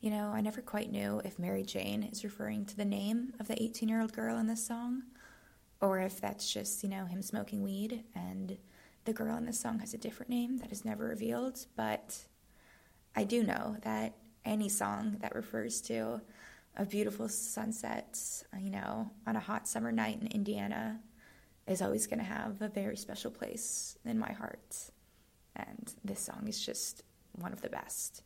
You know, I never quite knew if Mary Jane is referring to the name of the 18 year old girl in this song, or if that's just, you know, him smoking weed and the girl in this song has a different name that is never revealed. But I do know that any song that refers to a beautiful sunset, you know, on a hot summer night in Indiana is always going to have a very special place in my heart. And this song is just one of the best.